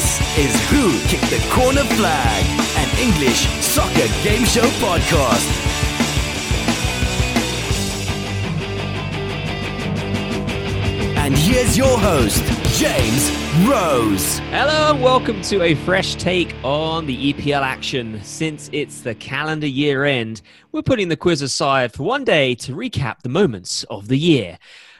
This is Who Kicked the Corner Flag, an English soccer game show podcast. And here's your host, James Rose. Hello and welcome to a fresh take on the EPL action. Since it's the calendar year end, we're putting the quiz aside for one day to recap the moments of the year.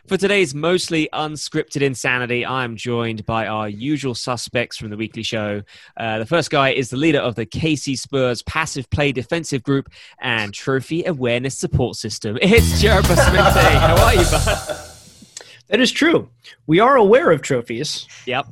For today's mostly unscripted insanity, I'm joined by our usual suspects from the weekly show. Uh, the first guy is the leader of the KC Spurs passive play defensive group and trophy awareness support system. It's Jared Basmente. How are you, bud? That is true. We are aware of trophies, Yep.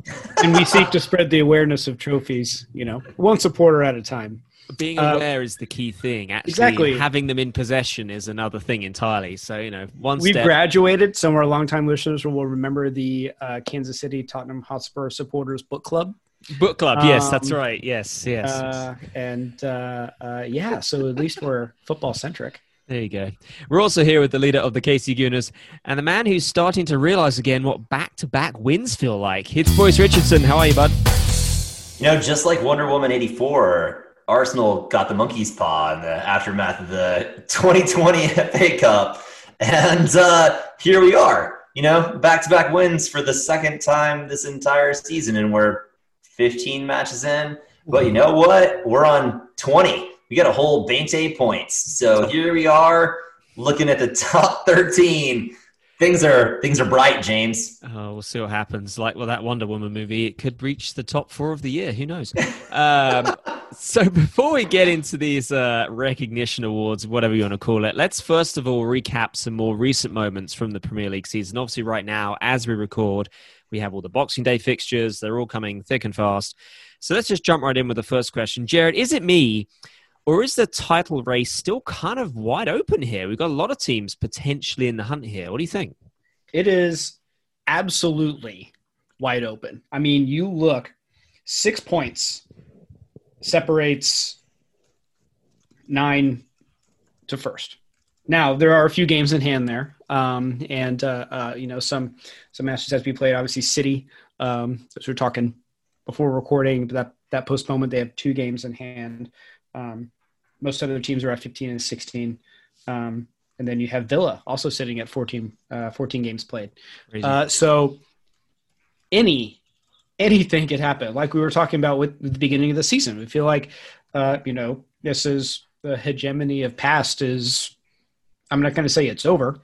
and we seek to spread the awareness of trophies. You know, one supporter at a time. Being Uh, aware is the key thing. Actually, exactly. having them in possession is another thing entirely. So, you know, one We've step. graduated. Some of our longtime listeners will remember the uh, Kansas City Tottenham Hotspur supporters book club. Book club, yes, that's Um, right. Yes, yes. Uh, and uh, uh, yeah, so at least we're football centric. There you go. We're also here with the leader of the KC Gooners and the man who's starting to realize again what back to back wins feel like. It's Boyce Richardson. How are you, bud? You know, just like Wonder Woman 84, Arsenal got the monkey's paw in the aftermath of the 2020 FA Cup. And uh, here we are, you know, back to back wins for the second time this entire season. And we're 15 matches in. But you know what? We're on 20. We got a whole 20 points. So here we are looking at the top 13. Things are things are bright, James. Oh, we'll see what happens. Like, well, that Wonder Woman movie, it could reach the top four of the year. Who knows? um, so, before we get into these uh, recognition awards, whatever you want to call it, let's first of all recap some more recent moments from the Premier League season. Obviously, right now, as we record, we have all the Boxing Day fixtures. They're all coming thick and fast. So, let's just jump right in with the first question. Jared, is it me? Or is the title race still kind of wide open here? We've got a lot of teams potentially in the hunt here. What do you think? It is absolutely wide open. I mean, you look, six points separates nine to first. Now there are a few games in hand there, um, and uh, uh, you know some some matches have to be played. Obviously, City, um, as we're talking before recording, that that postponement they have two games in hand. Um, most other teams are at 15 and 16. Um, and then you have Villa also sitting at 14, uh, 14 games played. Uh, so any anything could happen. Like we were talking about with, with the beginning of the season, we feel like uh, you know this is the hegemony of past is. I'm not going to say it's over,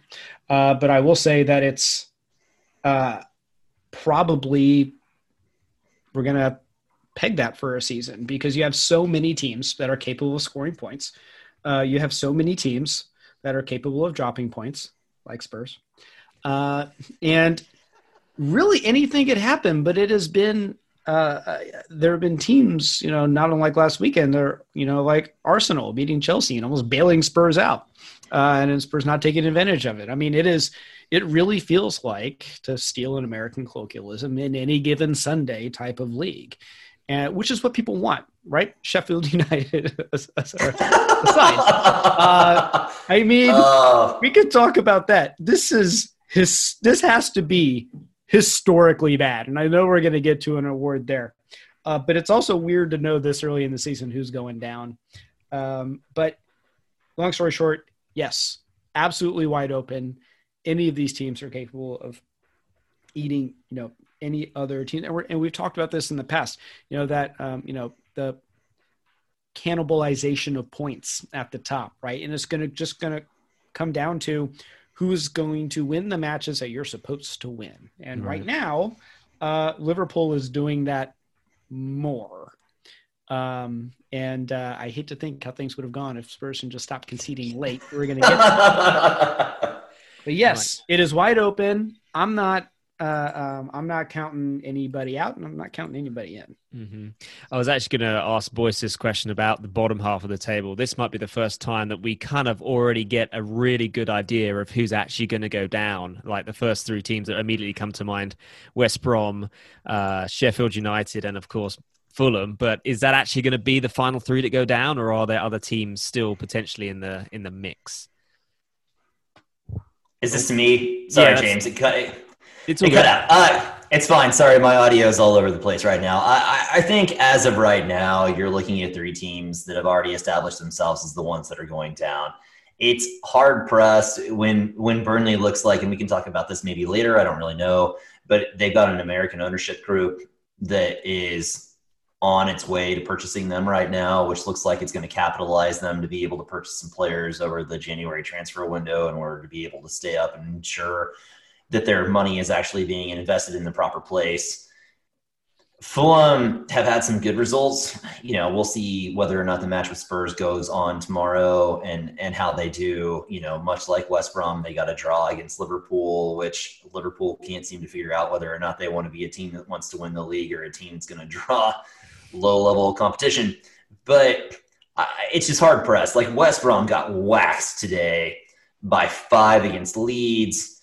uh, but I will say that it's uh, probably we're going to peg that for a season because you have so many teams that are capable of scoring points. Uh, you have so many teams that are capable of dropping points, like Spurs. Uh, and really anything could happen, but it has been uh, there have been teams, you know, not unlike last weekend, they're, you know, like Arsenal beating Chelsea and almost bailing Spurs out. Uh, and then Spurs not taking advantage of it. I mean, it is, it really feels like, to steal an American colloquialism, in any given Sunday type of league, and which is what people want, right? Sheffield United aside. Uh, I mean, Oh, we could talk about that. This is his. This has to be historically bad, and I know we're going to get to an award there. Uh, but it's also weird to know this early in the season who's going down. Um, but long story short, yes, absolutely wide open. Any of these teams are capable of eating, you know, any other team. And, and we've talked about this in the past. You know that um, you know the cannibalization of points at the top, right? And it's going to just going to come down to who's going to win the matches that you're supposed to win. And right, Right. now, uh, Liverpool is doing that more. Um, and uh, I hate to think how things would have gone if Spurs had just stopped conceding late. We're going to get, but yes, it is wide open. I'm not. Uh, um, I'm not counting anybody out, and I'm not counting anybody in. hmm I was actually going to ask Boyce this question about the bottom half of the table. This might be the first time that we kind of already get a really good idea of who's actually going to go down. Like the first three teams that immediately come to mind: West Brom, uh, Sheffield United, and of course Fulham. But is that actually going to be the final three that go down, or are there other teams still potentially in the in the mix? Is this to me? Sorry, Yeah, James. It cut, it, It's all it cut out. Uh, It's fine. Sorry, my audio is all over the place right now. I, I think as of right now, you're looking at three teams that have already established themselves as the ones that are going down. It's hard pressed when when Burnley looks like, and we can talk about this maybe later. I don't really know, but they've got an American ownership group that is on its way to purchasing them right now, which looks like it's going to capitalize them to be able to purchase some players over the January transfer window in order to be able to stay up and ensure that their money is actually being invested in the proper place. Fulham have had some good results. You know, we'll see whether or not the match with Spurs goes on tomorrow and and how they do. You know, much like West Brom, they got a draw against Liverpool, which Liverpool can't seem to figure out whether or not they want to be a team that wants to win the league or a team that's going to draw low level competition. But I, it's just hard pressed. Like West Brom got waxed today by five against Leeds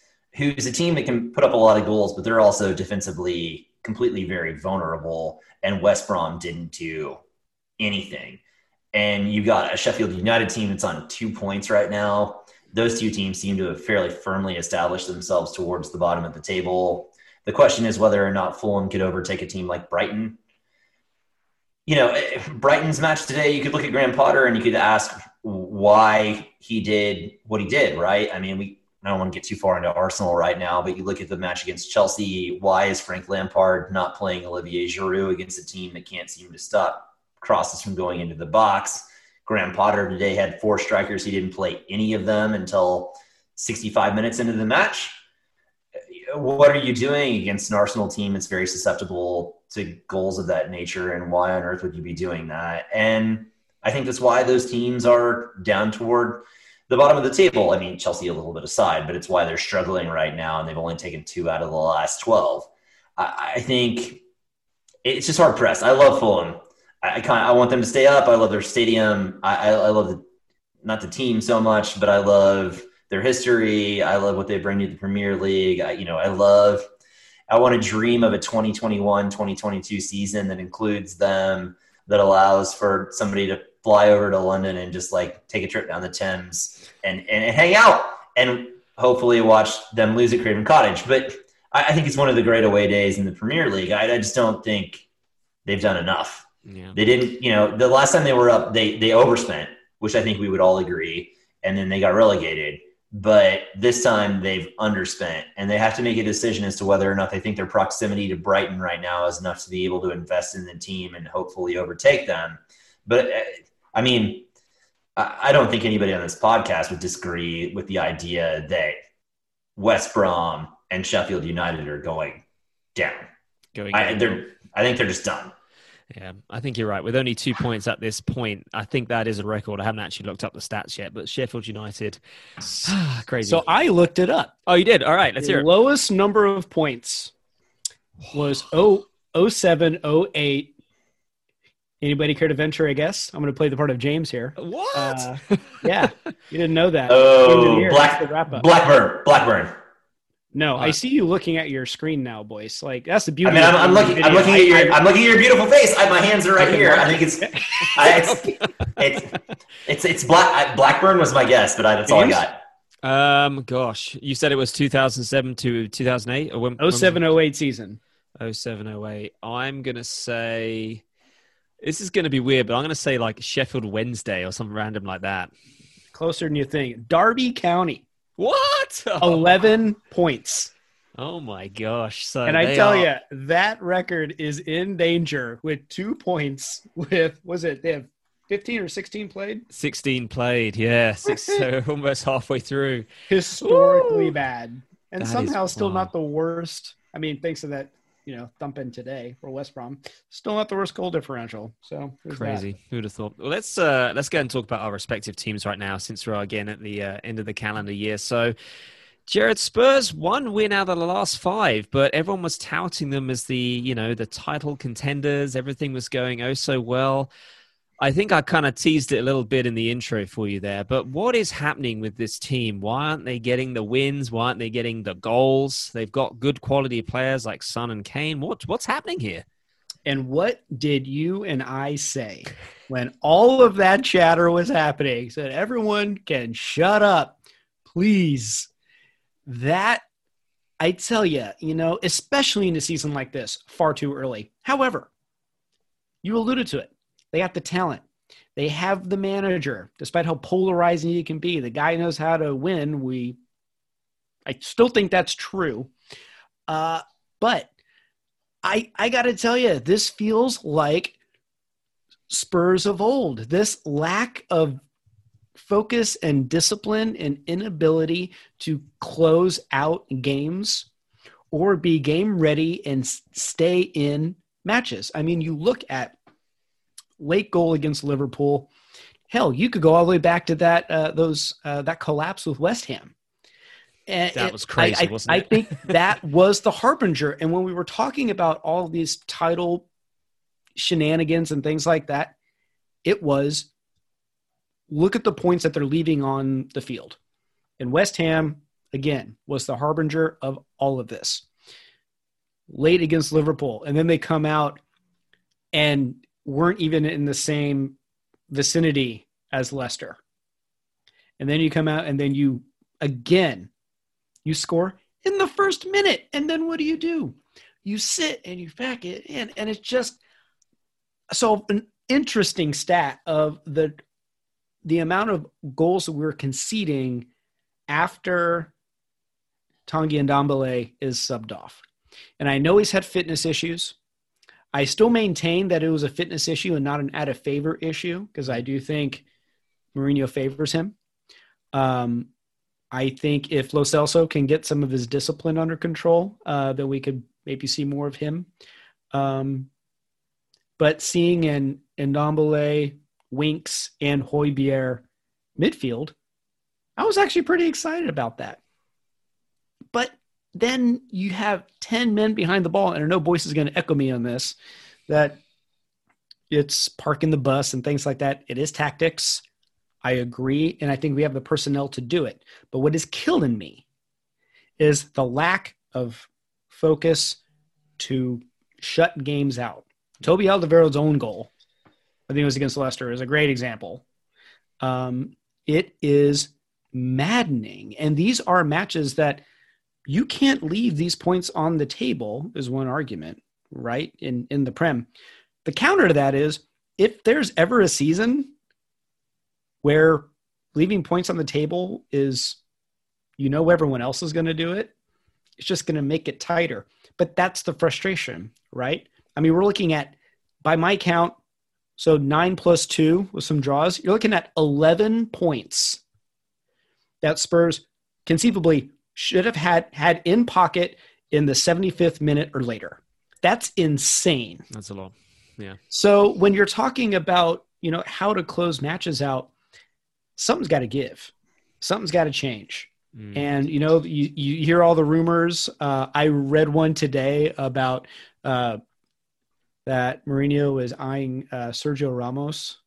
who's a team that can put up a lot of goals, but they're also defensively completely very vulnerable. And West Brom didn't do anything. And you've got a Sheffield United team that's on two points right now. Those two teams seem to have fairly firmly established themselves towards the bottom of the table. The question is whether or not Fulham could overtake a team like Brighton. You know, Brighton's match today, you could look at Graham Potter and you could ask why he did what he did, right? I mean, we I don't want to get too far into Arsenal right now, but you look at the match against Chelsea. Why is Frank Lampard not playing Olivier Giroud against a team that can't seem to stop crosses from going into the box? Graham Potter today had four strikers. He didn't play any of them until 65 minutes into the match. What are you doing against an Arsenal team that's very susceptible to goals of that nature? And why on earth would you be doing that? And I think that's why those teams are down toward the bottom of the table, I mean, Chelsea a little bit aside, but it's why they're struggling right now, and they've only taken two out of the last 12. I, I think it's just hard pressed. I love Fulham. I, I kind I want them to stay up. I love their stadium. I, I, I love the, not the team so much, but I love their history. I love what they bring to the Premier League. I, you know, I love. I want to dream of a 2021 2022 season that includes them, that allows for somebody to fly over to London and just like take a trip down the Thames and, and, hang out and hopefully watch them lose at Craven Cottage. But I, I, think it's one of the great away days in the Premier League. I, I just don't think they've done enough. Yeah. They didn't, you know, the last time they were up, they they overspent, which I think we would all agree, and then they got relegated. But this time they've underspent, and they have to make a decision as to whether or not they think their proximity to Brighton right now is enough to be able to invest in the team and hopefully overtake them. But uh, I mean, I don't think anybody on this podcast would disagree with the idea that West Brom and Sheffield United are going down. Going, I, they're, I think they're just done. Yeah, I think you're right. With only two points at this point, I think that is a record. I haven't actually looked up the stats yet, but Sheffield United, crazy. So I looked it up. Oh, you did? All right, let's the hear it. Lowest number of points was 0, 07, 08, Anybody care to venture a guess? I'm going to play the part of James here. What? Uh, yeah, you didn't know that. Oh, Black, Blackburn. Blackburn. No, uh, I see you looking at your screen now, boys. Like that's the beauty. I mean, I'm, I'm looking. I'm looking at your. I, am looking at your beautiful face. I, my hands are right here. I think it's. I, it's, it's, it's, it's Black. Blackburn was my guess, but I, that's James? all I got. Um, gosh, you said it was 2007 to 2008 or when? 07, 08 season. 07, 08. I'm gonna say this is going to be weird, but I'm going to say like Sheffield Wednesday or something random like that. Closer than you think. Derby County. What? 11 points. Oh my gosh. So and I tell are... you, that record is in danger with two points with, was it, they have 15 or 16 played? 16 played, yeah. Six, so almost halfway through. Historically Ooh. bad. And that somehow still not the worst. I mean, thanks to that you know, thumping today for West Brom. Still not the worst goal differential. So crazy. Who'd have thought? Well, let's uh, let's go and talk about our respective teams right now, since we're again at the uh, end of the calendar year. So. Jared Spurs one win out of the last five, but everyone was touting them as the you know the title contenders. Everything was going oh so well. I think I kind of teased it a little bit in the intro for you there, but what is happening with this team? Why aren't they getting the wins? Why aren't they getting the goals? They've got good quality players like Son and Kane. What, what's happening here? And what did you and I say when all of that chatter was happening? Said everyone can shut up, please. That I tell you, you know, especially in a season like this, far too early. However, you alluded to it. They got the talent. They have the manager, despite how polarizing he can be. The guy knows how to win. We, I still think that's true. Uh, but I, I got to tell you, this feels like Spurs of old. This lack of focus and discipline and inability to close out games or be game ready and stay in matches. I mean, you look at late goal against Liverpool. Hell, you could go all the way back to that uh, those uh, that collapse with West Ham. And that was crazy, I, wasn't it? I think that was the harbinger. And when we were talking about all these title shenanigans and things like that, it was look at the points that they're leaving on the field. And West Ham, again, was the harbinger of all of this. Late against Liverpool. And then they come out and weren't even in the same vicinity as Leicester. And then you come out and then you again you score in the first minute. And then what do you do? You sit and you back it in. And it's just so an interesting stat of the the amount of goals that we're conceding after Tanguy Ndombele is subbed off. And I know he's had fitness issues. I still maintain that it was a fitness issue and not an out of favor issue because I do think Mourinho favors him. Um, I think if Lo Celso can get some of his discipline under control, uh, then we could maybe see more of him. Um, but seeing an Ndombele, Winks, and Højbjerg midfield, I was actually pretty excited about that. But then you have 10 men behind the ball, and I know Boyce is going to echo me on this, that it's parking the bus and things like that. It is tactics. I agree, and I think we have the personnel to do it. But what is killing me is the lack of focus to shut games out. Toby Alderweireld's own goal, I think it was against Leicester, is a great example. Um, it is maddening, and these are matches that you can't leave these points on the table. Is one argument, right? In in the prem, the counter to that is if there's ever a season where leaving points on the table is you know everyone else is going to do it it's just going to make it tighter but that's the frustration right i mean we're looking at by my count so 9 plus 2 with some draws you're looking at 11 points that spurs conceivably should have had had in pocket in the 75th minute or later that's insane That's a lot. Yeah. so when you're talking about you know how to close matches out something's got to give something's got to change Mm. and you know you, you hear all the rumors uh, i read one today about uh, that Mourinho is eyeing uh, sergio ramos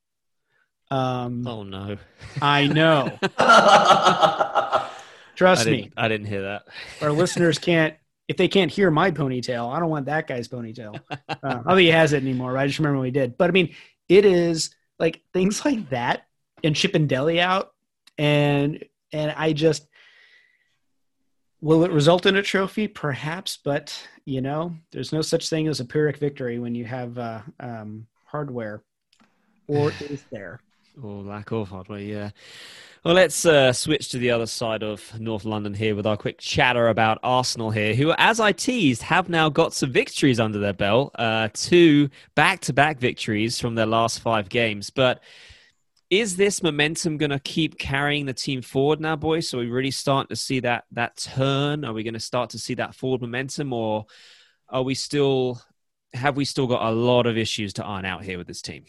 um, Oh no. i know trust I me I didn't hear that. our listeners can't if they can't hear my ponytail i don't want that guy's ponytail uh, i don't think he has it anymore right? i just remember when he did but i mean it is like things like that and shipping Dele out and and i just will it result in a trophy perhaps but you know there's no such thing as a pyrrhic victory when you have uh, um, hardware or is there Or lack of hardware, yeah. Well, let's uh, switch to the other side of North London here with our quick chatter about Arsenal here, who, as I teased, have now got some victories under their belt, uh, two back to back victories from their last five games. But is this momentum going to keep carrying the team forward now, boys? So we really starting to see that that turn? Are we going to start to see that forward momentum, or are we still have we still got a lot of issues to iron out here with this team?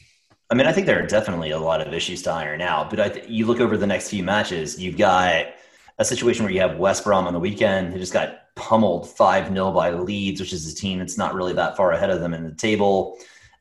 I mean, I think there are definitely a lot of issues to iron out, but th- you look over the next few matches, you've got a situation where you have West Brom on the weekend who just got pummeled 5 0 by Leeds, which is a team that's not really that far ahead of them in the table.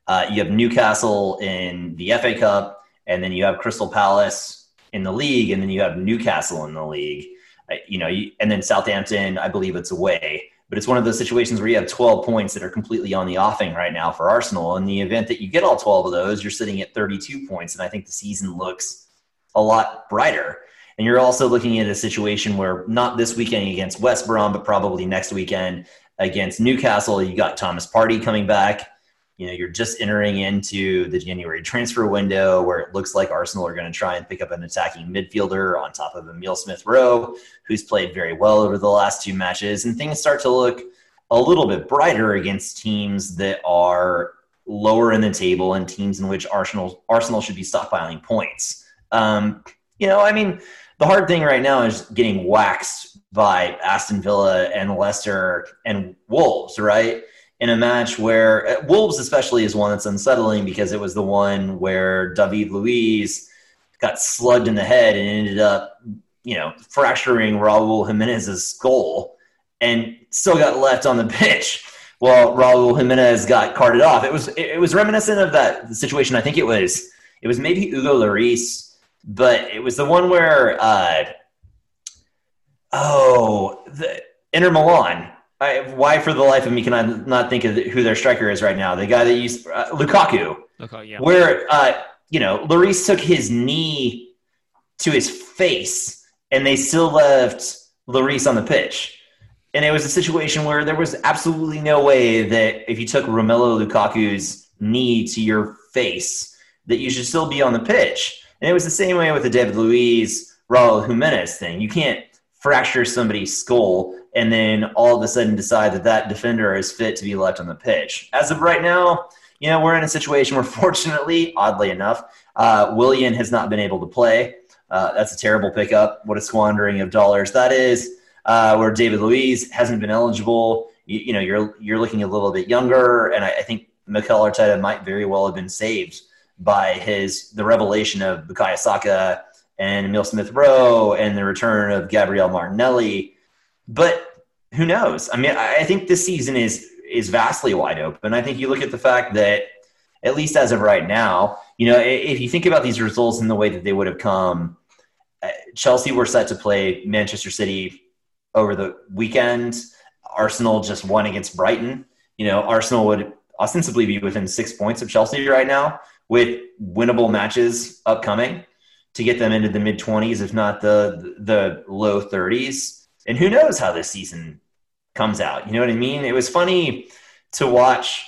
Uh, you have Newcastle in the FA Cup, and then you have Crystal Palace in the league, and then you have Newcastle in the league. Uh, you know, you, and then Southampton, I believe it's away. But it's one of those situations where you have 12 points that are completely on the offing right now for Arsenal. In the event that you get all 12 of those, you're sitting at 32 points. And I think the season looks a lot brighter. And you're also looking at a situation where not this weekend against West Brom, but probably next weekend against Newcastle, you got Thomas Partey coming back. You know, you're just entering into the January transfer window where it looks like Arsenal are going to try and pick up an attacking midfielder on top of Emile Smith Rowe, who's played very well over the last two matches. And things start to look a little bit brighter against teams that are lower in the table and teams in which Arsenal Arsenal should be stockpiling points. Um, you know, I mean, the hard thing right now is getting waxed by Aston Villa and Leicester and Wolves, right? In a match where uh, Wolves, especially, is one that's unsettling because it was the one where David Luiz got slugged in the head and ended up, you know, fracturing Raul Jimenez's skull and still got left on the pitch while Raul Jimenez got carted off. It was it was reminiscent of that situation. I think it was it was maybe Hugo Lloris, but it was the one where uh, oh the Inter Milan. I, why for the life of me can I not think of who their striker is right now? The guy that used uh, Lukaku. Okay, yeah. Where uh, you know Lloris took his knee to his face, and they still left Lloris on the pitch. And it was a situation where there was absolutely no way that if you took Romelu Lukaku's knee to your face, that you should still be on the pitch. And it was the same way with the David Luiz, Raul Jimenez thing. You can't fracture somebody's skull and then all of a sudden decide that that defender is fit to be left on the pitch. As of right now, you know, we're in a situation where fortunately, oddly enough, uh, Willian has not been able to play. Uh, that's a terrible pickup. What a squandering of dollars that is uh, where David Luiz hasn't been eligible. You, you, know, you're you're looking a little bit younger, and I, I think Mikel Arteta might very well have been saved by his the revelation of Bukayo Saka and Emile Smith Rowe and the return of Gabriel Martinelli. But who knows? I mean, I think this season is is vastly wide open. I think you look at the fact that at least as of right now, you know, if you think about these results in the way that they would have come, uh, Chelsea were set to play Manchester City over the weekend. Arsenal just won against Brighton. You know, Arsenal would ostensibly be within six points of Chelsea right now with winnable matches upcoming to get them into the mid 20s, if not the the low 30s. And who knows how this season comes out? You know what I mean? It was funny to watch.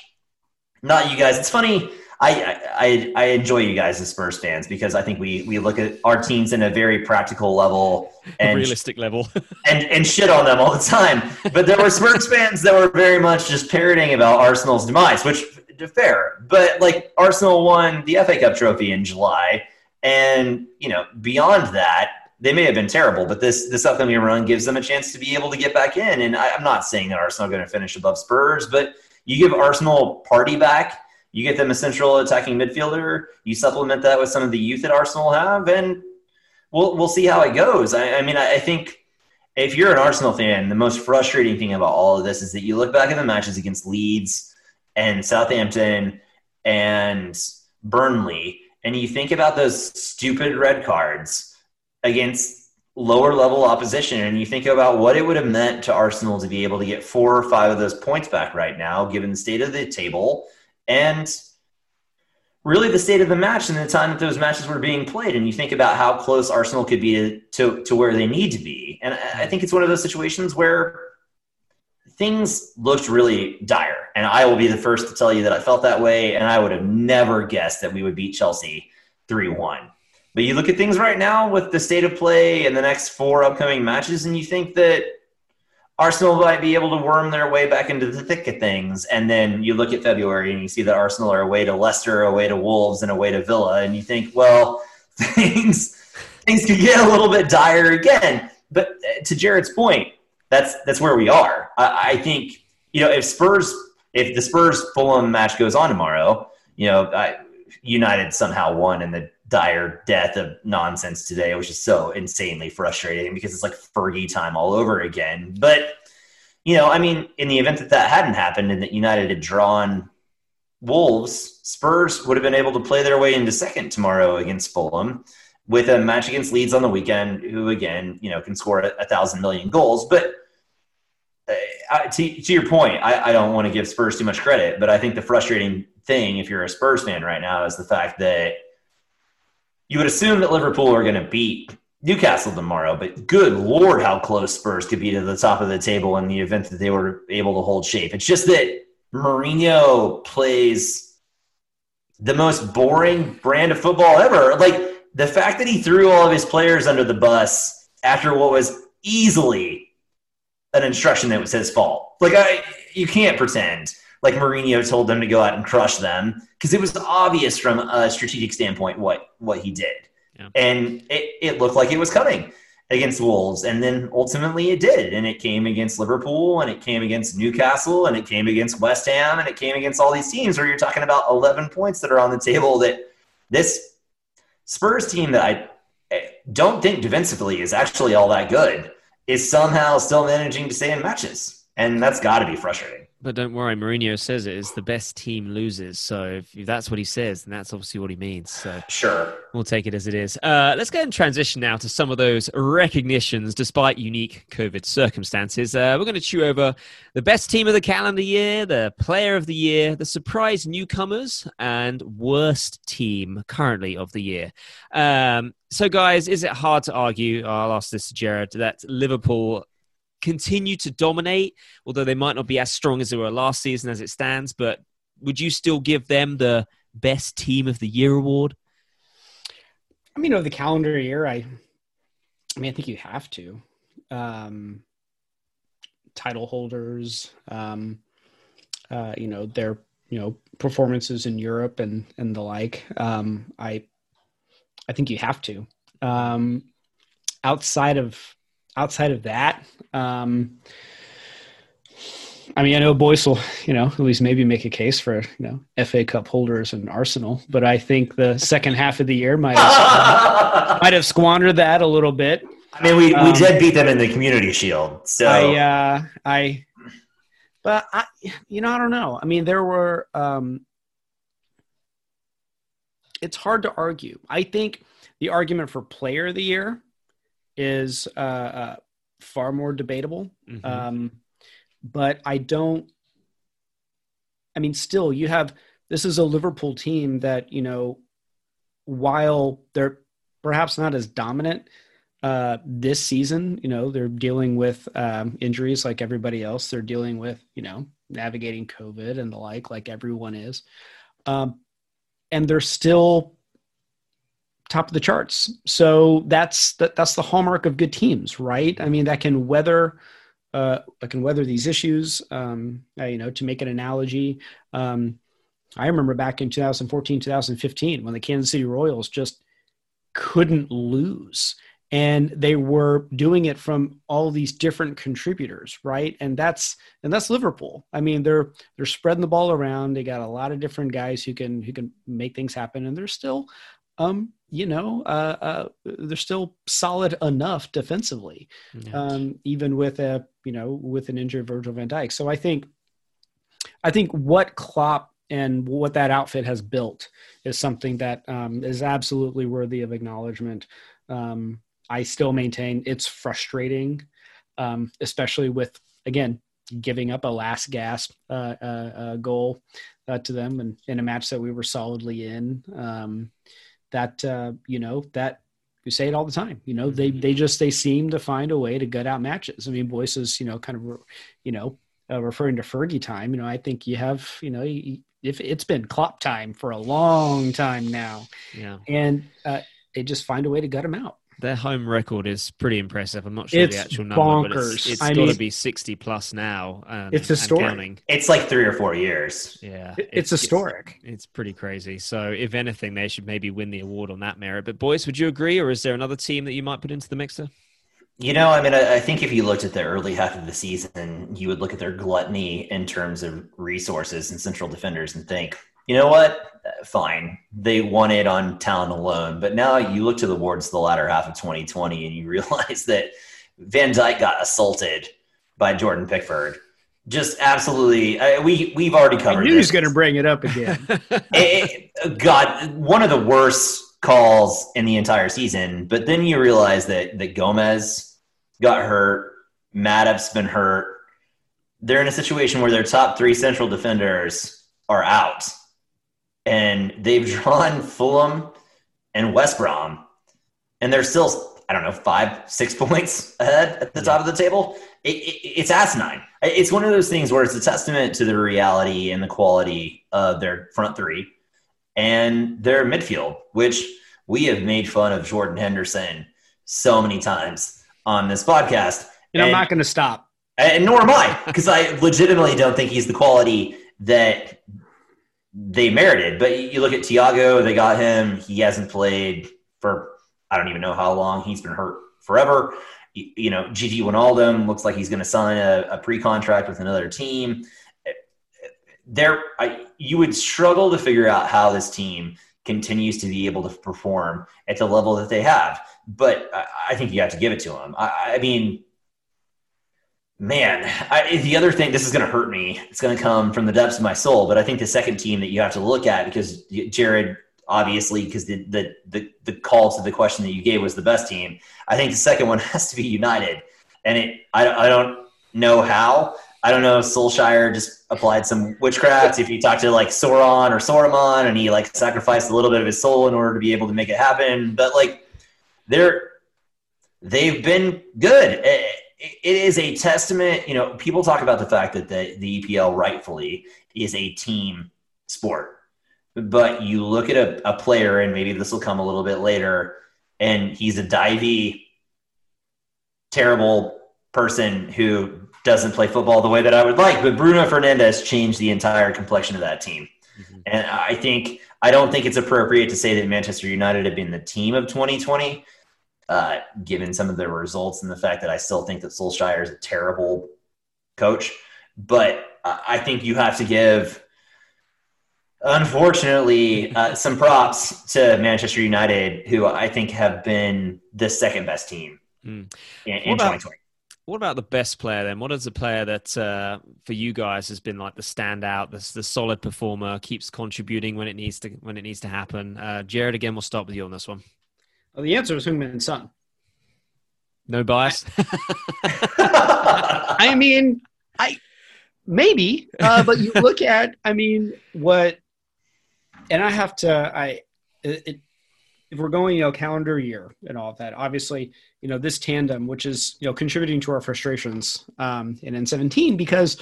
Not you guys. It's funny I, I I enjoy you guys as Spurs fans because I think we we look at our teams in a very practical level and realistic level and and shit on them all the time. But there were Spurs fans that were very much just parroting about Arsenal's demise, which to fair. But like Arsenal won the FA Cup trophy in July, and you know beyond that. They may have been terrible, but this this upcoming run gives them a chance to be able to get back in. And I, I'm not saying that Arsenal are going to finish above Spurs, but you give Arsenal Partey back, you get them a central attacking midfielder. You supplement that with some of the youth that Arsenal have, and we'll we'll see how it goes. I, I mean, I, I think if you're an Arsenal fan, the most frustrating thing about all of this is that you look back at the matches against Leeds and Southampton and Burnley, and you think about those stupid red cards against lower level opposition, and you think about what it would have meant to Arsenal to be able to get four or five of those points back right now, given the state of the table and really the state of the match and the time that those matches were being played. And you think about how close Arsenal could be to, to, to where they need to be. And I think it's one of those situations where things looked really dire. And I will be the first to tell you that I felt that way. And I would have never guessed that we would beat Chelsea 3 1. But you look at things right now with the state of play and the next four upcoming matches, and you think that Arsenal might be able to worm their way back into the thick of things. And then you look at February and you see that Arsenal are away to Leicester, away to Wolves, and away to Villa. And you think, well, things things could get a little bit dire again. But uh, to Jared's point, that's that's where we are. I, I think you know if Spurs, if the Spurs Fulham match goes on tomorrow, you know, I, United somehow won in the dire death of nonsense today, which is so insanely frustrating because it's like Fergie time all over again. But you know, I mean, in the event that that hadn't happened and that United had drawn Wolves, Spurs would have been able to play their way into second tomorrow against Fulham with a match against Leeds on the weekend, who again, you know, can score a, a thousand million goals. But uh, to, to your point, I, I don't want to give Spurs too much credit, but I think the frustrating thing, if you're a Spurs fan right now, is the fact that you would assume that Liverpool are going to beat Newcastle tomorrow, but good lord, how close Spurs could be to the top of the table in the event that they were able to hold shape. It's just that Mourinho plays the most boring brand of football ever. Like the fact that he threw all of his players under the bus after what was easily an instruction that was his fault. Like I, you can't pretend like Mourinho told them to go out and crush them because it was obvious from a strategic standpoint what what he did, Yeah. and it, it looked like it was coming against Wolves, and then ultimately it did, and it came against Liverpool, and it came against Newcastle, and it came against West Ham, and it came against all these teams where you're talking about 11 points that are on the table. That this Spurs team that I I don't think defensively is actually all that good is somehow still managing to stay in matches, and that's got to be frustrating. But don't worry, Mourinho says it is the best team loses. So if that's what he says, then that's obviously what he means. So Sure. we'll take it as it is. Uh, let's go and transition now to some of those recognitions despite unique COVID circumstances. Uh, we're going to chew over the best team of the calendar year, the player of the year, the surprise newcomers, and worst team currently of the year. Um, so, guys, is it hard to argue? I'll ask this to Jared that Liverpool continue to dominate, although they might not be as strong as they were last season as it stands. But would you still give them the best team of the year award? I mean, over the calendar year, I, I mean, I think you have to. Um, title holders, um, uh, you know, their you know performances in Europe and and the like. Um, I, I think you have to. Um, outside of outside of that, um, I mean, I know Boyce will, you know, at least maybe make a case for you know FA Cup holders and Arsenal, but I think the second half of the year might have, might have squandered that a little bit. I mean, we, we Um, did beat them in the Community Shield, so I, uh, I, but I, you know, I don't know. I mean, there were. Um, it's hard to argue. I think the argument for Player of the Year is uh, uh, far more debatable. Mhm. Um, but I don't. I mean, still, you have this is a Liverpool team that you know, while they're perhaps not as dominant uh, this season, you know, they're dealing with um, injuries like everybody else. They're dealing with you know navigating COVID and the like, like everyone is, um, and they're still top of the charts. So that's that, that's the hallmark of good teams, right? I mean, that can weather uh, that can weather these issues. Um, uh, you know, to make an analogy, um, I remember back in 2014, 2015, when the Kansas City Royals just couldn't lose. And they were doing it from all these different contributors, right? And that's and that's Liverpool. I mean, they're they're spreading the ball around. They got a lot of different guys who can who can make things happen, and they're still, um, you know, uh, uh, they're still solid enough defensively Yeah. um, even with a you know with an injured Virgil van Dijk. So I think I think what Klopp and what that outfit has built is something that um, is absolutely worthy of acknowledgement. Um, I still maintain it's frustrating, um, especially with again giving up a last gasp uh, uh, uh, goal uh, to them in, in a match that we were solidly in. That uh, you know that we say it all the time. You know, they they just they seem to find a way to gut out matches. I mean, Boyce is you know kind of you know uh, referring to Fergie time. You know, I think you have you know if it's been Klopp time for a long time now, yeah. and uh, they just find a way to gut them out. Their home record is pretty impressive. I'm not sure It's the actual number, but bonkers. it's, it's I got to be 60 plus now. Um, It's historic. counting. it's like three or four years. Yeah, It- It's historic. It's pretty crazy. So, if anything, they should maybe win the award on that merit. But, boys, would you agree, or is there another team that you might put into the mixer? You know, I mean, I, I think if you looked at the early half of the season, you would look at their gluttony in terms of resources and central defenders and think, you know what? Fine. They won it on talent alone. But now you look to the awards the latter half of 2020 and you realize that Van Dijk got assaulted by Jordan Pickford. Just absolutely. I, we, we've already I covered knew he going to bring it up again. it, it- God, one of the worst calls in the entire season. But then you realize that that Gomez got hurt, Matip's been hurt. They're in a situation where their top three central defenders are out, and they've drawn Fulham and West Brom, and they're still I don't know, five, six points ahead at the top of the table. It, it, it's asinine. It's one of those things where it's a testament to the reality and the quality of their front three and their midfield, which we have made fun of Jordan Henderson so many times on this podcast. And, and I'm not going to stop. And nor am I, because I legitimately don't think he's the quality that they merited. But you look at Thiago, they got him. He hasn't played for I don't even know how long. He's been hurt forever. You, you know, Gini Wijnaldum looks like he's going to sign a, a pre-contract with another team. There, I, you would struggle to figure out how this team continues to be able to perform at the level that they have. But I, I think you have to give it to them. I, I mean, man, I, the other thing, this is going to hurt me. It's going to come from the depths of my soul. But I think the second team that you have to look at, because Jared obviously because the, the, the the call to the question that you gave was the best team. I think the second one has to be United, and it I, I don't know how. I don't know if Solskjaer just applied some witchcraft. If you talk to like Sauron or Saruman, and he like sacrificed a little bit of his soul in order to be able to make it happen, but like they're they've been good. it, it is a testament. You know, people talk about the fact that the the EPL rightfully is a team sport but you look at a, a player, and maybe this will come a little bit later, and he's a divey, terrible person who doesn't play football the way that I would like. But Bruno Fernandes changed the entire complexion of that team. Mm-hmm. And I think I don't think it's appropriate to say that Manchester United have been the team of 2020, uh, given some of the results and the fact that I still think that Solskjaer is a terrible coach. But I think you have to give Unfortunately, uh, some props to Manchester United, who I think have been the second best team mm. in, in about, 2020. What about the best player then? What is the player that uh, for you guys has been like the standout, the, the solid performer, keeps contributing when it needs to when it needs to happen? Uh, Jared, again, we'll start with you on this one. Well, the answer is Heung-min Son. No bias. I mean, I maybe, uh, but you look at, I mean, what and I have to, I, it, if we're going, you know, calendar year and all of that, obviously, you know, this tandem, which is, you know, contributing to our frustrations um, in N17 because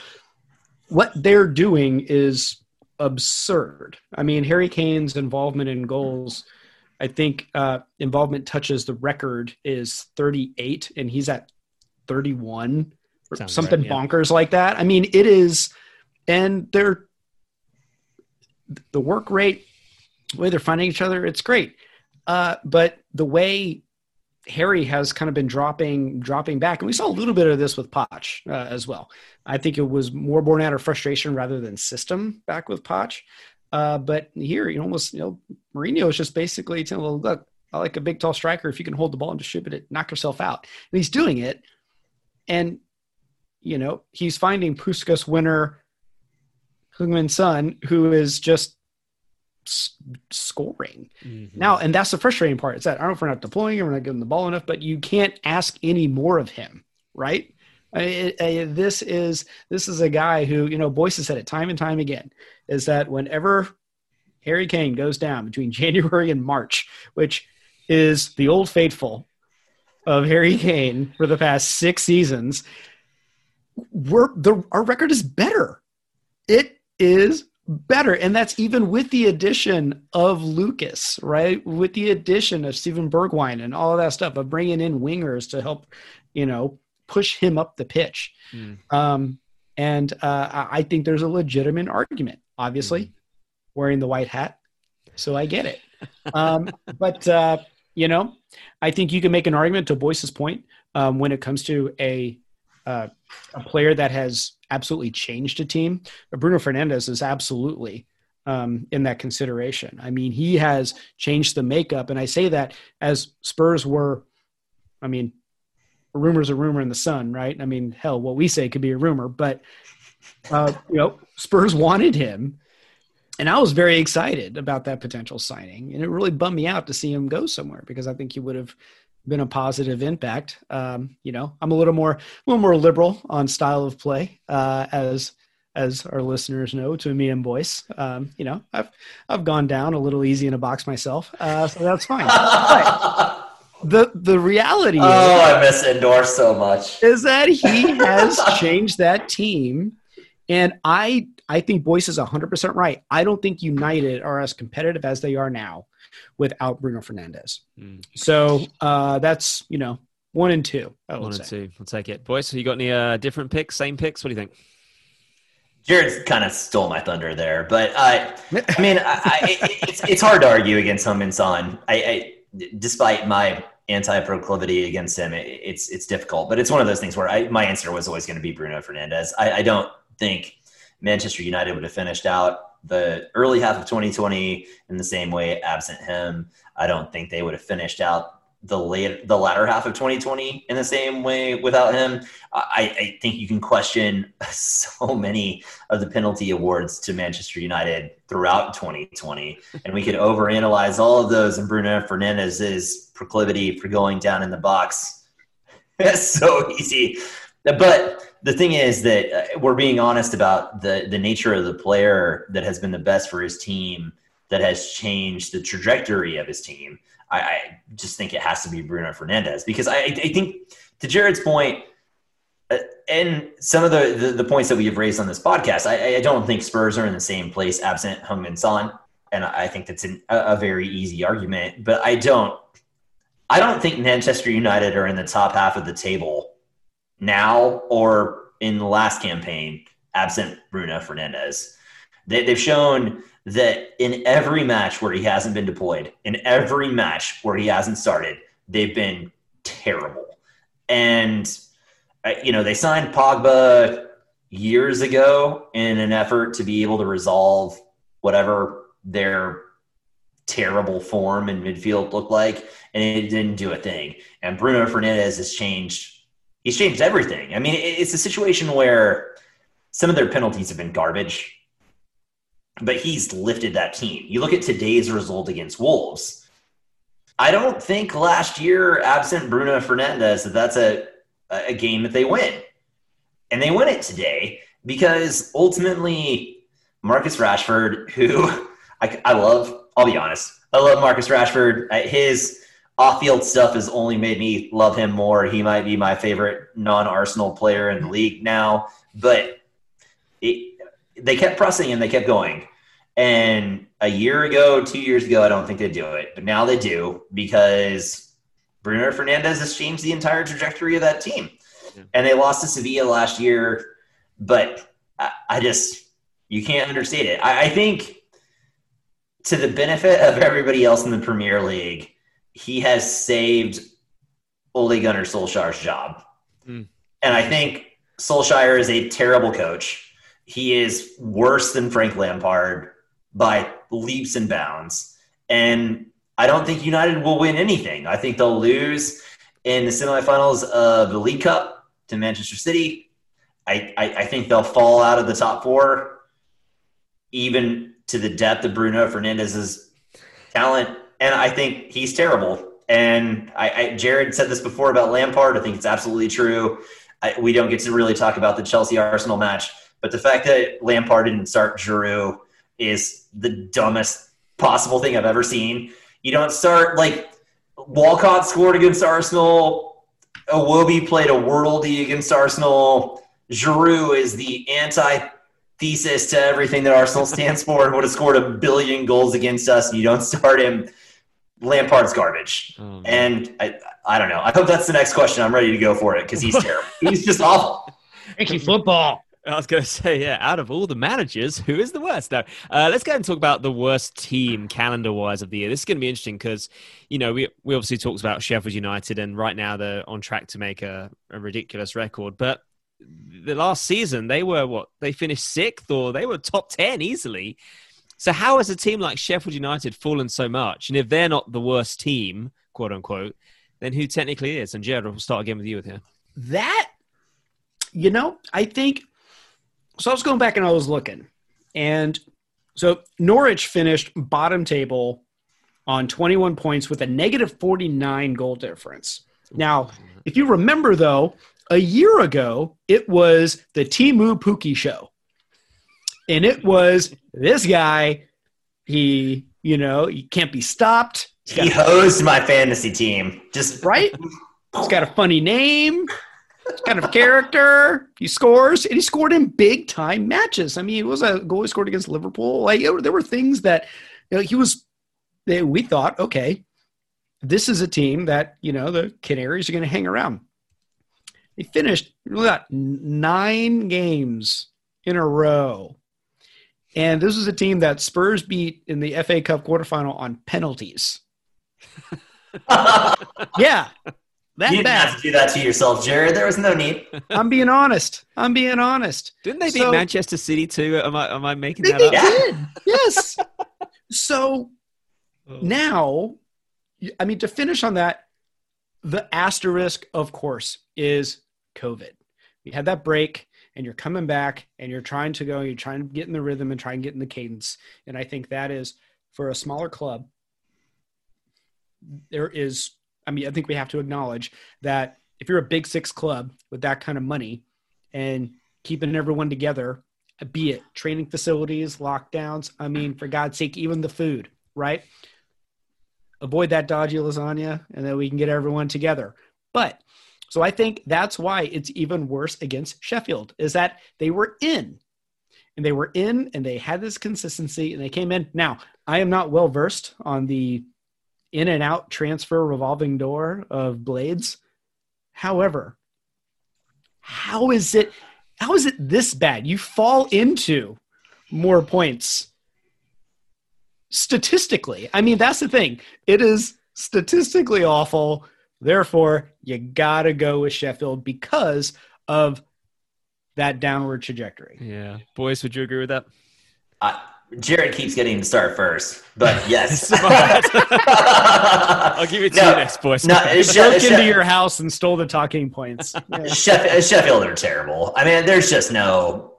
what they're doing is absurd. I mean, Harry Kane's involvement in goals, I think uh, involvement touches the record is 38 and he's at 31 or Sounds something right, yeah. bonkers like that. I mean, it is, and they're the work rate, the way they're finding each other, it's great. Uh, but the way Harry has kind of been dropping dropping back, and we saw a little bit of this with Poch uh, as well. I think it was more born out of frustration rather than system back with Poch. Uh, but here, you almost you know Mourinho is just basically telling, well, look, I like a big tall striker. If you can hold the ball and distribute it, knock yourself out. And he's doing it, and you know he's finding Puskas winner Heung-min Son, who is just s- scoring. Mm-hmm. Now, and that's the frustrating part. Is that I don't know if we're not deploying him, we're not giving the ball enough, but you can't ask any more of him, right? I, this is this is a guy who you know Boyce has said it time and time again is that whenever Harry Kane goes down between January and March, which is the old faithful of Harry Kane for the past six seasons, we're the our record is better. It is better. And that's even with the addition of Lucas, right? With the addition of Steven Bergwijn and all of that stuff of bringing in wingers to help, you know, push him up the pitch. Mm. Um, and uh, I think there's a legitimate argument, obviously, mm. wearing the white hat. So I get it. Um, but, uh, you know, I think you can make an argument to Boyce's point um, when it comes to a uh, a player that has absolutely changed a team. Bruno Fernandes is absolutely um, in that consideration. I mean, he has changed the makeup, and I say that as Spurs were. I mean, a rumor's a rumor in the sun, right? I mean, hell, what we say could be a rumor, but uh, you know, Spurs wanted him, and I was very excited about that potential signing, and it really bummed me out to see him go somewhere because I think he would have been a positive impact. Um, you know, I'm a little more, a little more liberal on style of play, uh, as as our listeners know, to me and Boyce. Um, you know, I've I've gone down a little easy in a box myself, uh, so that's fine. but, the the reality Oh, I miss Indoor so much. is, is that he has changed that team, and I I think Boyce is hundred percent right. I don't think United are as competitive as they are now without Bruno Fernandes. Mm. So uh, that's you know one and two. I One would and say. two. I'll take it. Boys, you got any uh, different picks? Same picks? What do you think? Jared kind of stole my thunder there, but uh, I mean, I, I, it- it's it's hard to argue against Heung-Min Son. I, I, despite my anti-proclivity against him, it, it's it's difficult. But it's one of those things where I, my answer was always going to be Bruno Fernandes. I, I don't think Manchester United would have finished out the early half of 2020 in the same way absent him. I don't think they would have finished out the late the latter half of 2020 in the same way without him. I, I think you can question so many of the penalty awards to Manchester United throughout 2020, and we could overanalyze all of those. And Bruno Fernandes's proclivity for going down in the box. That's so easy. But the thing is that uh, we're being honest about the the nature of the player that has been the best for his team, that has changed the trajectory of his team. I, I just think it has to be Bruno Fernandes because I, I think, to Jared's point, uh, and some of the, the, the points that we have raised on this podcast, I, I don't think Spurs are in the same place absent Heung-Min Son, and I think that's an, a, a very easy argument. But I don't, I don't think Manchester United are in the top half of the table now or in the last campaign absent Bruno Fernandes. They, they've shown that in every match where he hasn't been deployed, in every match where he hasn't started, they've been terrible. And uh, you know, they signed Pogba years ago in an effort to be able to resolve whatever their terrible form in midfield looked like, and it didn't do a thing. And Bruno Fernandes has changed. He's changed everything. I mean, it's a situation where some of their penalties have been garbage, but he's lifted that team. You look at today's result against Wolves. I don't think last year, absent Bruno Fernandes, that that's a a game that they win. And they win it today because ultimately Marcus Rashford, who I, I love, I'll be honest, I love Marcus Rashford. His off-field stuff has only made me love him more. He might be my favorite non-Arsenal player in the league now, but it, they kept pressing and they kept going. And a year ago, two years ago, I don't think they'd do it, but now they do because Bruno Fernandes has changed the entire trajectory of that team. Yeah. And they lost to Sevilla last year, but I, I just, you can't understate it. I, I think to the benefit of everybody else in the Premier League, he has saved Ole Gunnar Solskjaer's job. Mm. And I think Solskjaer is a terrible coach. He is worse than Frank Lampard by leaps and bounds. And I don't think United will win anything. I think they'll lose in the semifinals of the League Cup to Manchester City. I, I, I think they'll fall out of the top four, even to the depth of Bruno Fernandes's talent. And I think he's terrible. And I, I Jared said this before about Lampard. I think it's absolutely true. I, we don't get to really talk about the Chelsea Arsenal match, but the fact that Lampard didn't start Giroud is the dumbest possible thing I've ever seen. You don't start like Walcott scored against Arsenal. Iwobi played a worldie against Arsenal. Giroud is the anti-thesis to everything that Arsenal stands for and would have scored a billion goals against us. And you don't start him. Lampard's garbage. Oh. And I, I don't know. I hope that's the next question. I'm ready to go for it because he's terrible. he's just awful. Thank you, football. I was going to say, yeah, out of all the managers, who is the worst? No, uh, let's go and talk about the worst team calendar wise of the year. This is going to be interesting because, you know, we, we obviously talked about Sheffield United, and right now they're on track to make a, a ridiculous record. But the last season, they were what? They finished sixth or they were top 10 easily. So, how has a team like Sheffield United fallen so much? And if they're not the worst team, quote unquote, then who technically is? And Jared, we'll start again with you with here. That, you know, I think. So I was going back and I was looking, and so Norwich finished bottom table on 21 points with a negative 49 goal difference. Now, mm-hmm. if you remember though, a year ago it was the Teemu Pukki show, and it was this guy. He You know, he can't be stopped. He hosed my fantasy team. Just right? He's got a funny name, kind of character. He scores, and he scored in big time matches. I mean, it was a goal he scored against Liverpool. Like there were things that you know, he was. That we thought, okay, this is a team that you know the Canaries are going to hang around. They finished that, nine games in a row. And this was a team that Spurs beat in the FA Cup quarterfinal on penalties. Yeah, that you didn't bad. have to do that to yourself, Jared. There was no need. I'm being honest. I'm being honest. Didn't they beat So- Manchester City too? Am I am I making that they up? Yeah. did. Yes. so Oh. now, I mean, to finish on that, the asterisk, of course, is COVID. You had that break and you're coming back and you're trying to go, you're trying to get in the rhythm and try and get in the cadence. And I think that is for a smaller club, there is, I mean, I think we have to acknowledge that if you're a big six club with that kind of money and keeping everyone together, be it training facilities, lockdowns, I mean, for God's sake, even the food, right? Avoid that dodgy lasagna and then we can get everyone together. But so I think that's why it's even worse against Sheffield is that they were in and they were in and they had this consistency and they came in. Now, I am not well versed on the in and out transfer revolving door of blades. However, how is it how is it this bad? You fall into more points statistically. I mean, that's the thing. It is statistically awful. Therefore, you got to go with Sheffield because of that downward trajectory. Yeah, boys, would you agree with that? Uh, Jared keeps getting to start first, but yes. I'll give it to No, you next, boys. no, Broke Sheff- into your house and stole the talking points. Yeah. Sheff- Sheffield are terrible. I mean, there's just no,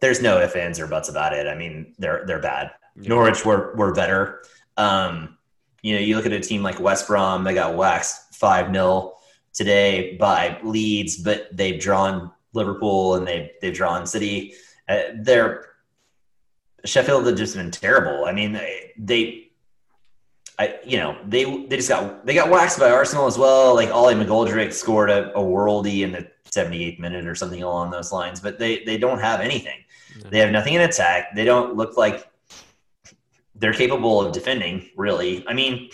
there's no ifs ands or buts about it. I mean, they're they're bad. Norwich were were better. Um, you know, you look at a team like West Brom; they got waxed five 0 today by Leeds, but they've drawn Liverpool and they they've drawn City. Uh, they're Sheffield have just been terrible. I mean, they, I you know they they just got they got waxed by Arsenal as well. Like Ollie McGoldrick scored a, a worldie in the 78th minute or something along those lines, but they they don't have anything. No. They have nothing in attack. They don't look like they're capable of defending. Really, I mean,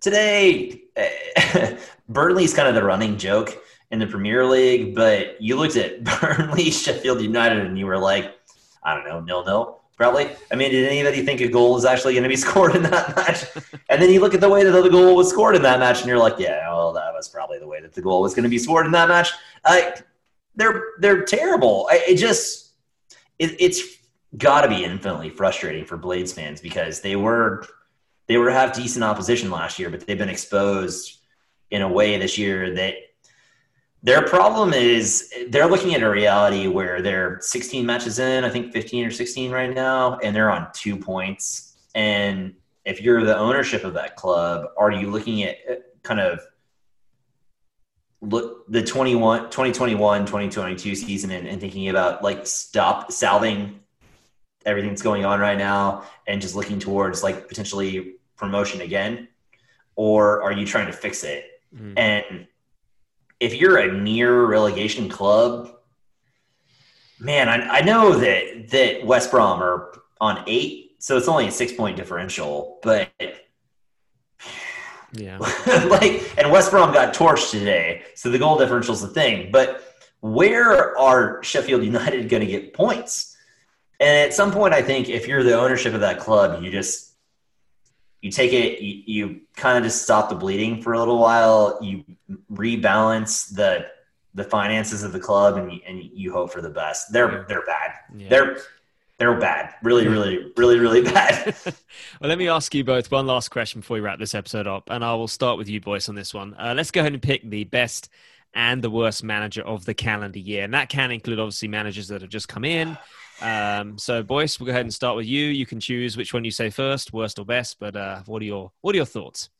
today Burnley's kind of the running joke in the Premier League, but you looked at Burnley, Sheffield United, and you were like, I don't know, nil nil. Probably. I mean, did anybody think a goal was actually going to be scored in that match? And then you look at the way that the goal was scored in that match, and you're like, yeah, well, that was probably the way that the goal was going to be scored in that match. Uh, they're they're terrible. I, it just it, it's got to be infinitely frustrating for Blades fans because they were they were have decent opposition last year, but they've been exposed in a way this year that their problem is they're looking at a reality where they're 16 matches in, I think 15 or 16 right now, and they're on two points. And if you're the ownership of that club, are you looking at uh, kind of look the 21 2021 2022 season and, and thinking about like stop salving everything that's going on right now and just looking towards like potentially promotion again or are you trying to fix it Mm. and if you're a near relegation club, man, I, I know that that West Brom are on eight, so it's only a six point differential. But Yeah. like, and West Brom got torched today, so the goal differential's the thing. But where are Sheffield United going to get points? And at some point, I think if you're the ownership of that club, you just you take it, you, you kind of just stop the bleeding for a little while. You rebalance the the finances of the club, and you, and you hope for the best. They're Yeah. they're bad. Yeah. They're they're bad. Really, really, really, really bad. well, let me ask you both one last question before we wrap this episode up, and I will start with you, boys, on this one. Uh, let's go ahead and pick the best and the worst manager of the calendar year, and that can include obviously managers that have just come in. Um, so, boys, we'll go ahead and start with you. You can choose which one you say first, worst or best. But uh, what are your what are your thoughts?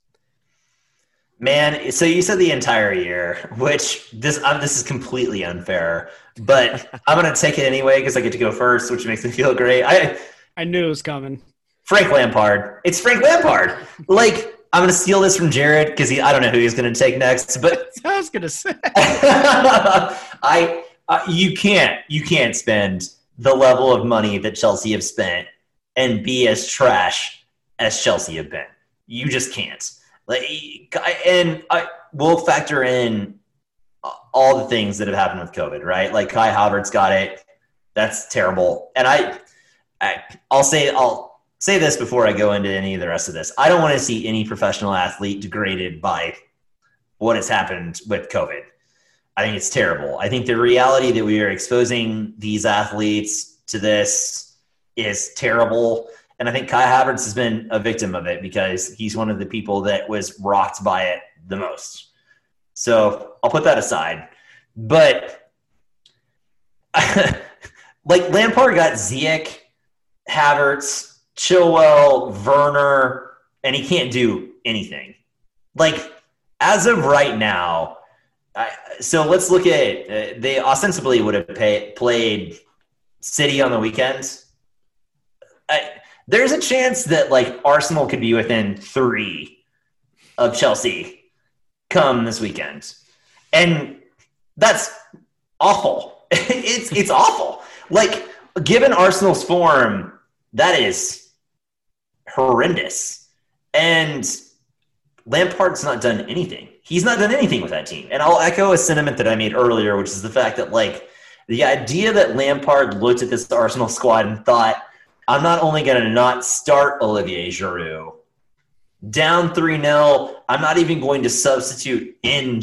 Man, so you said the entire year, which this um, this is completely unfair, but I'm gonna take it anyway because I get to go first, which makes me feel great. I I knew it was coming. Frank Lampard. It's Frank Lampard. Like I'm gonna steal this from Jared because he I don't know who he's gonna take next, but I was gonna say. I uh, you can't you can't spend the level of money that Chelsea have spent and be as trash as Chelsea have been. You just can't. Like, and I will factor in all the things that have happened with COVID, right? Like Kai Havertz got it. That's terrible. And I, I I'll say I'll say this before I go into any of the rest of this. I don't want to see any professional athlete degraded by what has happened with COVID. I think it's terrible. I think the reality that we are exposing these athletes to this is terrible. And I think Kai Havertz has been a victim of it because he's one of the people that was rocked by it the most. So I'll put that aside. But like Lampard got Ziyech, Havertz, Chilwell, Werner, and he can't do anything. Like as of right now, I, so let's look at uh, they ostensibly would have pay, played City on the weekend. I, there's a chance that like Arsenal could be within three of Chelsea come this weekend, and that's awful. it's it's awful. Like given Arsenal's form, that is horrendous, and Lampard's not done anything. He's not done anything with that team. And I'll echo a sentiment that I made earlier, which is the fact that like the idea that Lampard looked at this Arsenal squad and thought, I'm not only going to not start Olivier Giroud, down 3 0, I'm not even going to substitute in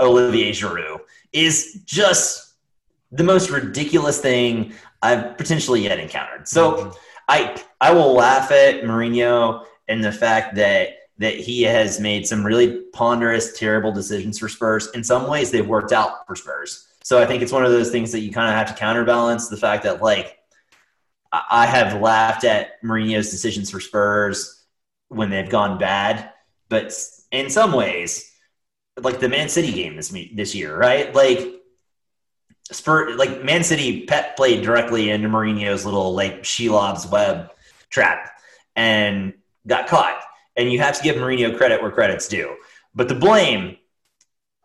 Olivier Giroud, is just the most ridiculous thing I've potentially yet encountered. So mm-hmm. I I will laugh at Mourinho and the fact that that he has made some really ponderous, terrible decisions for Spurs. In some ways, they've worked out for Spurs. So I think it's one of those things that you kind of have to counterbalance the fact that like I have laughed at Mourinho's decisions for Spurs when they've gone bad, but in some ways, like the Man City game this this year, right? Like Spur, like Man City, Pep played directly into Mourinho's little like Shelob's web trap and got caught. And you have to give Mourinho credit where credit's due. But the blame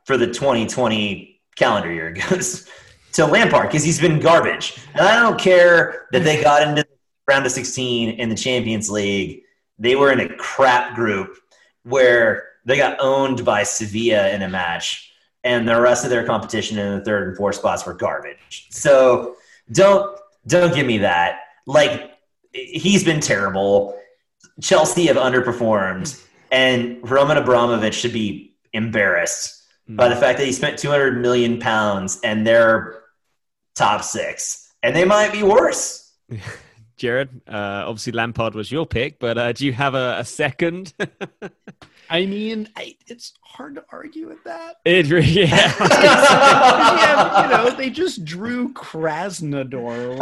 for the 2020 calendar year goes to Lampard because he's been garbage. And I don't care that they got into round of 16 in the Champions League. They were in a crap group where they got owned by Sevilla in a match, and the rest of their competition in the third and fourth spots were garbage. So don't don't give me that. Like he's been terrible. Chelsea have underperformed, and Roman Abramovich should be embarrassed mm. by the fact that he spent 200 million pounds and they're top six, and they might be worse. Jared, uh, obviously Lampard was your pick, but uh, do you have a, a second? I mean, I, it's hard to argue with that. It yeah. yeah. You know, they just drew Krasnodar.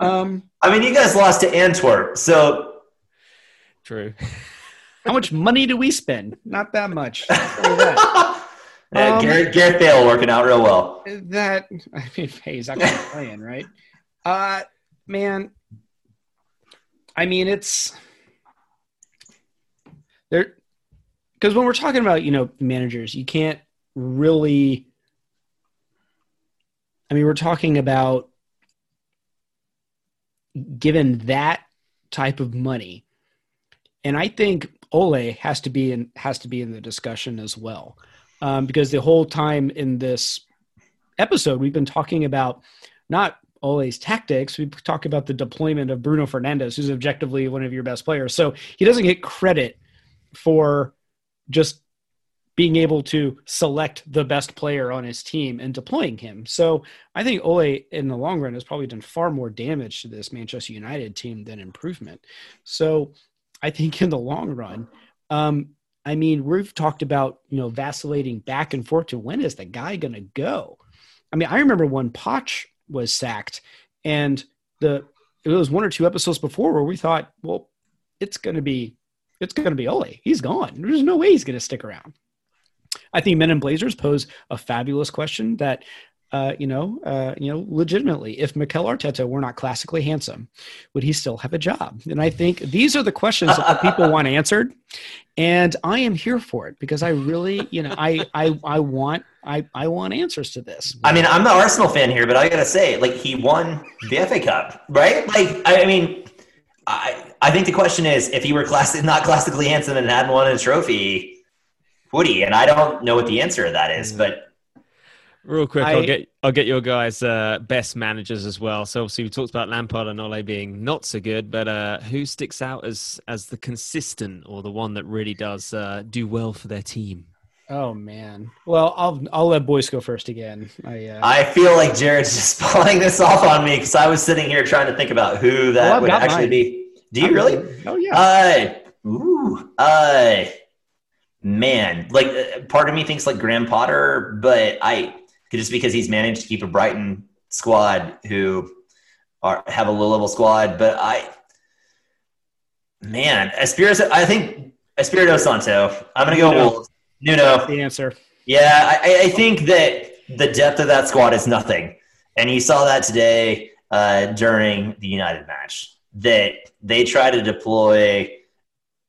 um, I mean, you guys lost to Antwerp, so true. How much money do we spend? Not that much. That. yeah, um, Gareth, Gareth Bale working out real well. That I mean, hey, he's actually playing, right? Uh, man. I mean, it's there because when we're talking about you know managers, you can't really. I mean, we're talking about given that type of money, and I think Ole has to be in has to be in the discussion as well, um, because the whole time in this episode we've been talking about not Ole's tactics. We talk about the deployment of Bruno Fernandes, who's objectively one of your best players. So he doesn't get credit for just being able to select the best player on his team and deploying him. So I think Ole in the long run has probably done far more damage to this Manchester United team than improvement. So I think in the long run, um, I mean, we've talked about, you know, vacillating back and forth to when is the guy going to go? I mean, I remember when Poch was sacked and the, it was one or two episodes before where we thought, well, it's going to be it's going to be Ole. He's gone. There's no way he's going to stick around. I think Men in Blazers pose a fabulous question that uh, you know, uh, you know, legitimately, if Mikel Arteta were not classically handsome, would he still have a job? And I think these are the questions that people want answered, and I am here for it because I really, you know, I I I want I I want answers to this. I mean, I'm the Arsenal fan here, but I gotta say, like, he won the FA Cup, right? Like, I, I mean, I I think the question is, if he were classic, not classically handsome and hadn't won a trophy, would he? And I don't know what the answer to that is, but Real quick, I- I, will get I'll get your guys' uh, best managers as well. So obviously we talked about Lampard and Ole being not so good, but uh, who sticks out as as the consistent or the one that really does uh, do well for their team? Oh man. Well, I'll I'll let boys go first again. I uh, I feel like Jared's just pulling this off on me because I was sitting here trying to think about who that Well, would actually mine. be. Do you really? Oh yeah. Uh, ooh, uh, man, like uh, part of me thinks like Graham Potter, but I just because he's managed to keep a Brighton squad who are have a low level squad, but I, man, Espirito, I think Espirito Santo. I'm gonna go Nuno. Wolves. Nuno. the answer. Yeah, I, I think that the depth of that squad is nothing, and you saw that today uh, during the United match. That they try to deploy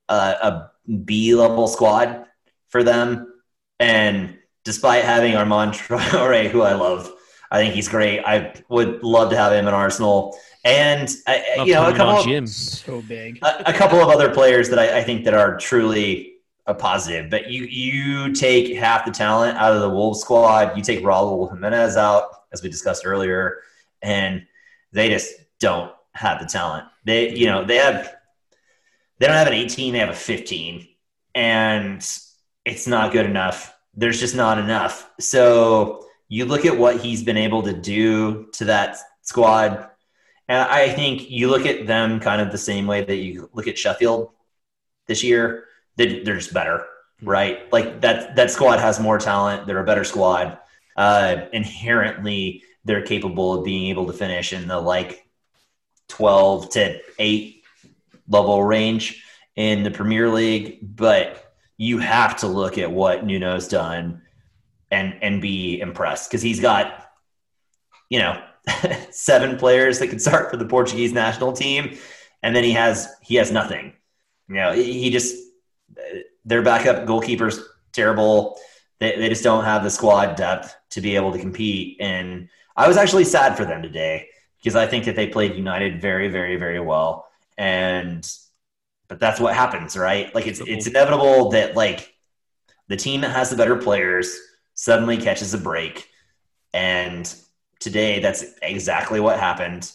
a, a B level squad for them, and despite having Armand Traore, who I love, I think he's great. I would love to have him in Arsenal, and I, you know a couple of, Jim. So big. a, a couple of other players that I, I think that are truly a positive. But you you take half the talent out of the Wolves squad. You take Raul Jimenez out, as we discussed earlier, and they just don't have the talent. They you know they have they don't have an 18, they have a 15, and it's not good enough. There's just not enough. So you look at what he's been able to do to that squad. And I think you look at them kind of the same way that you look at Sheffield this year. They, they're just better, right? Like that that squad has more talent. They're a better squad. Uh, inherently, they're capable of being able to finish in the like twelve to eight level range in the Premier League. But you have to look at what Nuno's done and and be impressed because he's got you know seven players that could start for the Portuguese national team, and then he has he has nothing. You know, he just their backup goalkeeper's terrible. They they just don't have the squad depth to be able to compete. And I was actually sad for them today because I think that they played United very very very well. And but that's what happens, right? Like it's it's inevitable that like the team that has the better players suddenly catches a break. And today that's exactly what happened.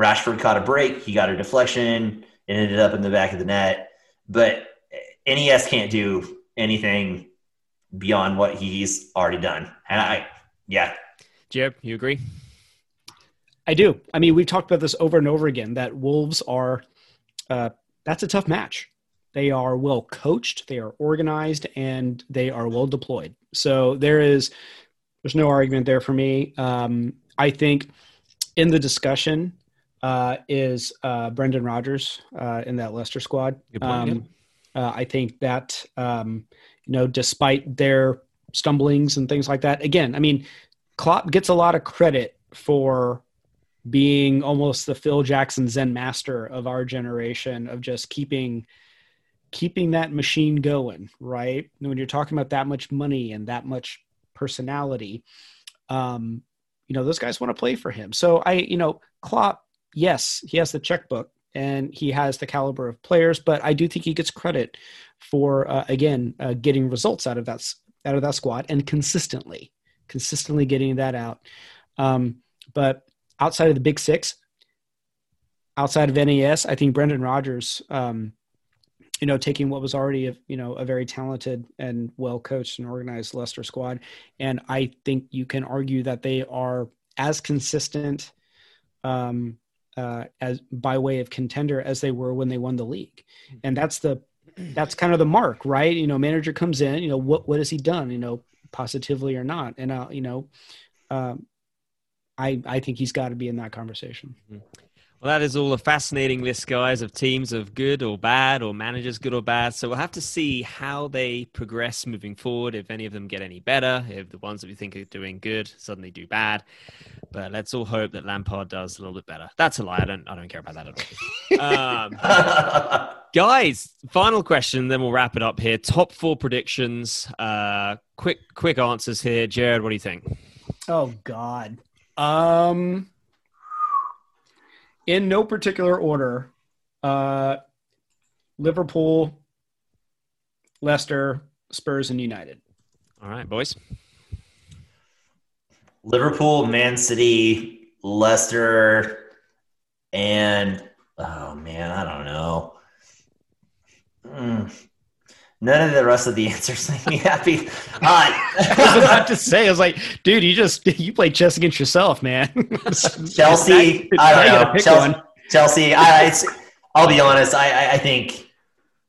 Rashford caught a break, he got a deflection, it ended up in the back of the net. But NES can't do anything beyond what he's already done. And I yeah. Jeb, you agree? I do. I mean, we've talked about this over and over again that Wolves are, uh, that's a tough match. They are well coached, they are organized, and they are well deployed. So there is, there's no argument there for me. Um, I think in the discussion uh, is uh, Brendan Rodgers uh, in that Leicester squad. Um, uh, I think that um, you know, despite their stumblings and things like that, again, I mean, Klopp gets a lot of credit for being almost the Phil Jackson Zen master of our generation of just keeping keeping that machine going, right? When you're talking about that much money and that much personality, um, you know, those guys want to play for him. So I, you know, Klopp, yes, he has the checkbook and he has the caliber of players, but I do think he gets credit for uh, again uh, getting results out of that out of that squad and consistently, consistently getting that out. Um, but outside of the big six, outside of NES, I think Brendan Rodgers, um, you know, taking what was already a you know a very talented and well coached and organized Leicester squad, and I think you can argue that they are as consistent um, uh, as by way of contender as they were when they won the league, and that's the that's kind of the mark, right? You know, manager comes in, you know, what what has he done? You know, positively or not, and uh, you know. Um, I, I think he's got to be in that conversation. Well, Well, that is all a fascinating list, guys, of teams of good or bad, or managers good or bad. So we'll have to see how they progress moving forward. If any of them get any better, if the ones that we think are doing good suddenly do bad. But let's all hope that Lampard does a little bit better. That's a lie. I don't. I don't care about that at all. um, guys, final question, then we'll wrap it up here. Top four predictions. Uh, quick, quick answers here. Jared, what do you think? Oh God. Um in no particular order, uh, Liverpool, Leicester, Spurs, and United. All right, boys. Liverpool, Man City, Leicester, and oh man, I don't know. Mm. None of the rest of the answers make me happy. Uh, I was about to say, I was like, dude, you just you play chess against yourself, man. Chelsea, I don't know. Chelsea, Chelsea I, I'll be honest. I, I think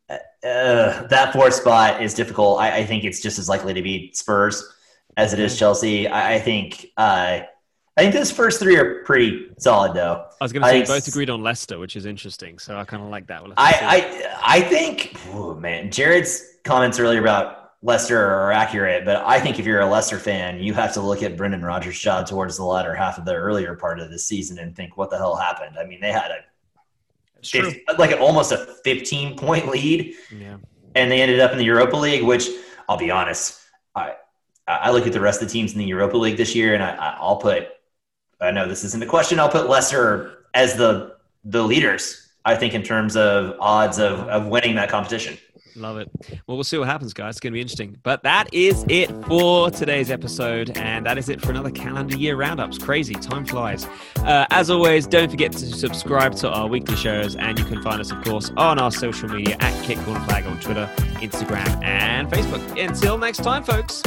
uh, that fourth spot is difficult. I, I, think it's just as likely to be Spurs as it is Chelsea. I, I think. Uh, I think those first three are pretty solid, though. I was going to say I, both agreed on Leicester, which is interesting. So I kind of like that. We'll I, I, I think, oh man, Jared's comments earlier about Leicester are accurate, but I think if you're a Leicester fan, you have to look at Brendan Rodgers' job towards the latter half of the earlier part of the season and think, what the hell happened? I mean, they had a 50, like an, almost a 15 point lead, yeah. and they ended up in the Europa League. Which I'll be honest, I I look at the rest of the teams in the Europa League this year, and I, I'll put I know this isn't a question. I'll put Leicester as the the leaders. I think in terms of odds of, of winning that competition. Love it. Well, we'll see what happens, guys. It's going to be interesting. But that is it for today's episode. And that is it for another calendar year roundups. Crazy. Time flies. Uh, as always, don't forget to subscribe to our weekly shows. And you can find us, of course, on our social media at Kick Corner Flag on Twitter, Instagram, and Facebook. Until next time, folks.